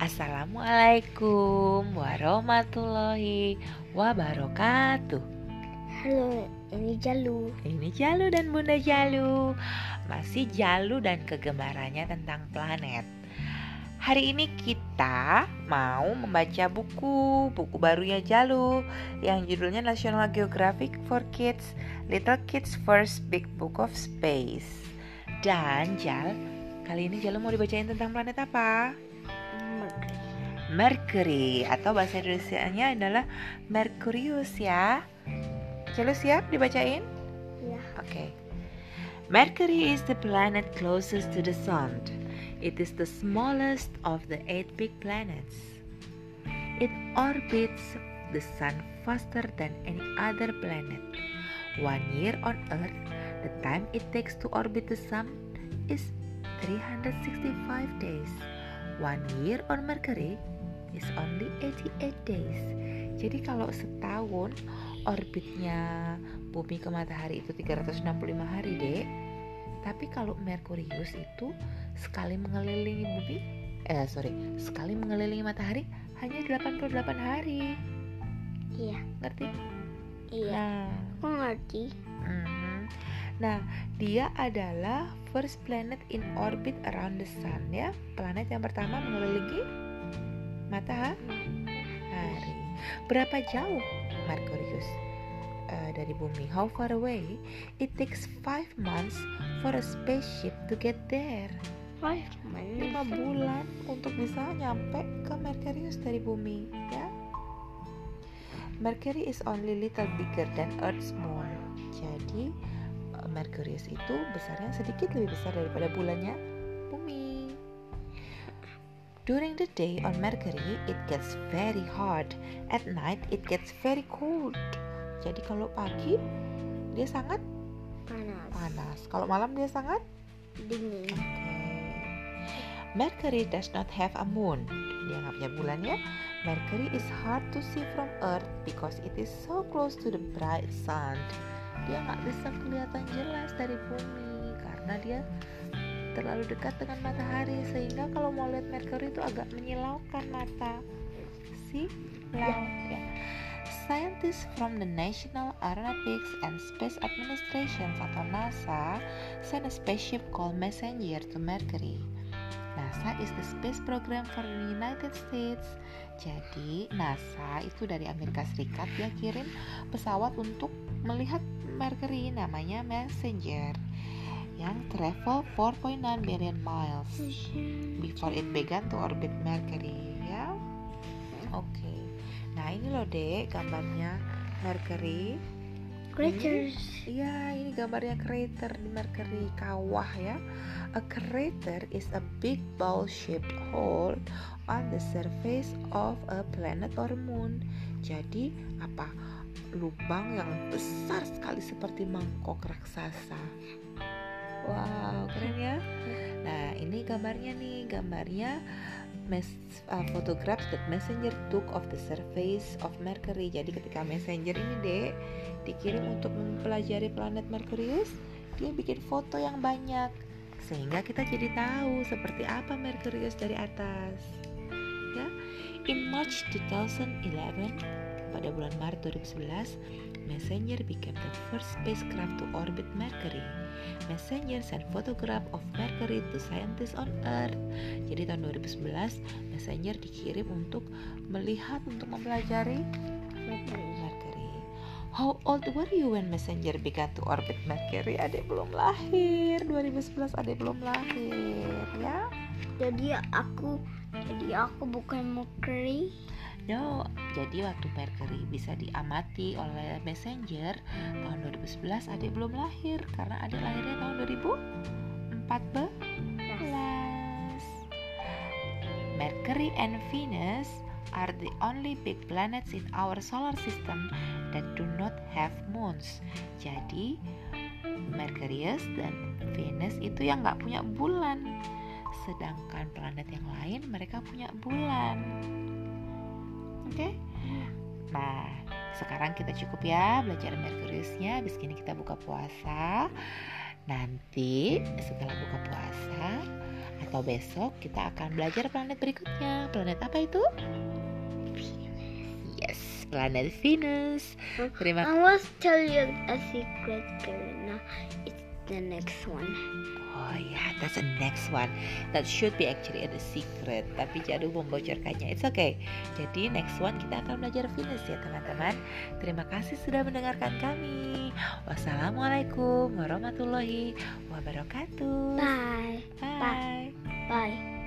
Assalamualaikum warahmatullahi wabarakatuh. Halo, ini Jalu. Ini Jalu dan Bunda Jalu. Masih Jalu dan kegemarannya tentang planet. Hari ini kita mau membaca buku, buku barunya Jalu yang judulnya National Geographic for Kids, Little Kids First Big Book of Space. Dan Jal, kali ini Jalu mau dibacain tentang planet apa? Mercury. Atau bahasa Indonesia-nya adalah Mercurius ya. Jalu siap dibacain? Ya. Okay. Mercury is the planet closest to the Sun. It is the smallest of the eight big planets. It orbits the Sun faster than any other planet. One year on Earth, the time it takes to orbit the Sun is 365 days. One year on Mercury is only 88 days. Jadi kalau setahun orbitnya bumi ke matahari itu 365 hari, Dek. Tapi kalau Merkurius itu sekali mengelilingi bumi eh sorry, sekali mengelilingi matahari hanya 88 hari. Iya. Ngerti? Iya. Nah, Aku ngerti. mhm. Nah, dia adalah first planet in orbit around the sun ya. Planet yang pertama mengelilingi matahari. Berapa jauh Merkurius eh, dari bumi? How far away? It takes five months for a spaceship to get there. Mana? lima bulan untuk bisa nyampe ke Merkurius dari bumi ya Mercury is only little bigger than Earth's moon jadi eh, Merkurius itu besarnya sedikit lebih besar daripada bulannya bumi During the day on Mercury it gets very hot at night it gets very cold jadi kalau pagi dia sangat Panas. panas kalau malam dia sangat Dingin. Mercury does not have a moon. Dia nggak punya bulan ya. Mercury is hard to see from Earth because it is so close to the bright sun. Dia nggak bisa kelihatan jelas dari bumi karena dia terlalu dekat dengan matahari sehingga kalau mau lihat Mercury itu agak menyilaukan mata. See? Lau, ya. Scientists from the National Aeronautics and Space Administration atau NASA sent a spaceship called Messenger to Mercury. NASA is the space program for the United States. Jadi NASA itu dari Amerika Serikat dia kirim pesawat untuk melihat Mercury namanya Messenger yang travel 4.9 billion miles before it began to orbit Mercury ya. Oke. Nah, ini loh Dek gambarnya Mercury. Creatures. Iya, ini gambarnya crater di Mercury, kawah ya. A crater is a big bowl-shaped hole on the surface of a planet or moon. Jadi, apa? Lubang yang besar sekali seperti mangkok raksasa. Wow, keren ya. Nah, ini gambarnya nih, gambarnya mes uh, photographs that messenger took of the surface of Mercury. Jadi ketika messenger ini dek dikirim untuk mempelajari planet Merkurius, dia bikin foto yang banyak sehingga kita jadi tahu seperti apa Merkurius dari atas. Ya, in March 2011 pada bulan Maret 2011, Messenger became the first spacecraft to orbit Mercury. Messenger sent photograph of Mercury to scientists on Earth. Jadi tahun 2011 Messenger dikirim untuk melihat untuk mempelajari Mercury. How old were you when Messenger began to orbit Mercury? Adik belum lahir. 2011 adik belum lahir, ya. Jadi aku jadi aku bukan Mercury. No, jadi waktu Mercury bisa diamati oleh Messenger tahun 2011 adik belum lahir karena adik lahirnya tahun 2014. Mercury and Venus are the only big planets in our solar system that do not have moons. Jadi Mercurius dan Venus itu yang nggak punya bulan, sedangkan planet yang lain mereka punya bulan. Oke? Nah, sekarang kita cukup ya belajar Merkuriusnya. Habis ini kita buka puasa. Nanti setelah buka puasa atau besok kita akan belajar planet berikutnya. Planet apa itu? Yes, planet Venus. Terima I want to tell you a secret, Karina. The next one. Oh ya, that's the next one. That should be actually a secret. Tapi Jadu membocorkannya. It's okay. Jadi next one kita akan belajar Venus ya teman-teman. Terima kasih sudah mendengarkan kami. Wassalamualaikum warahmatullahi wabarakatuh. Bye. Bye. Bye.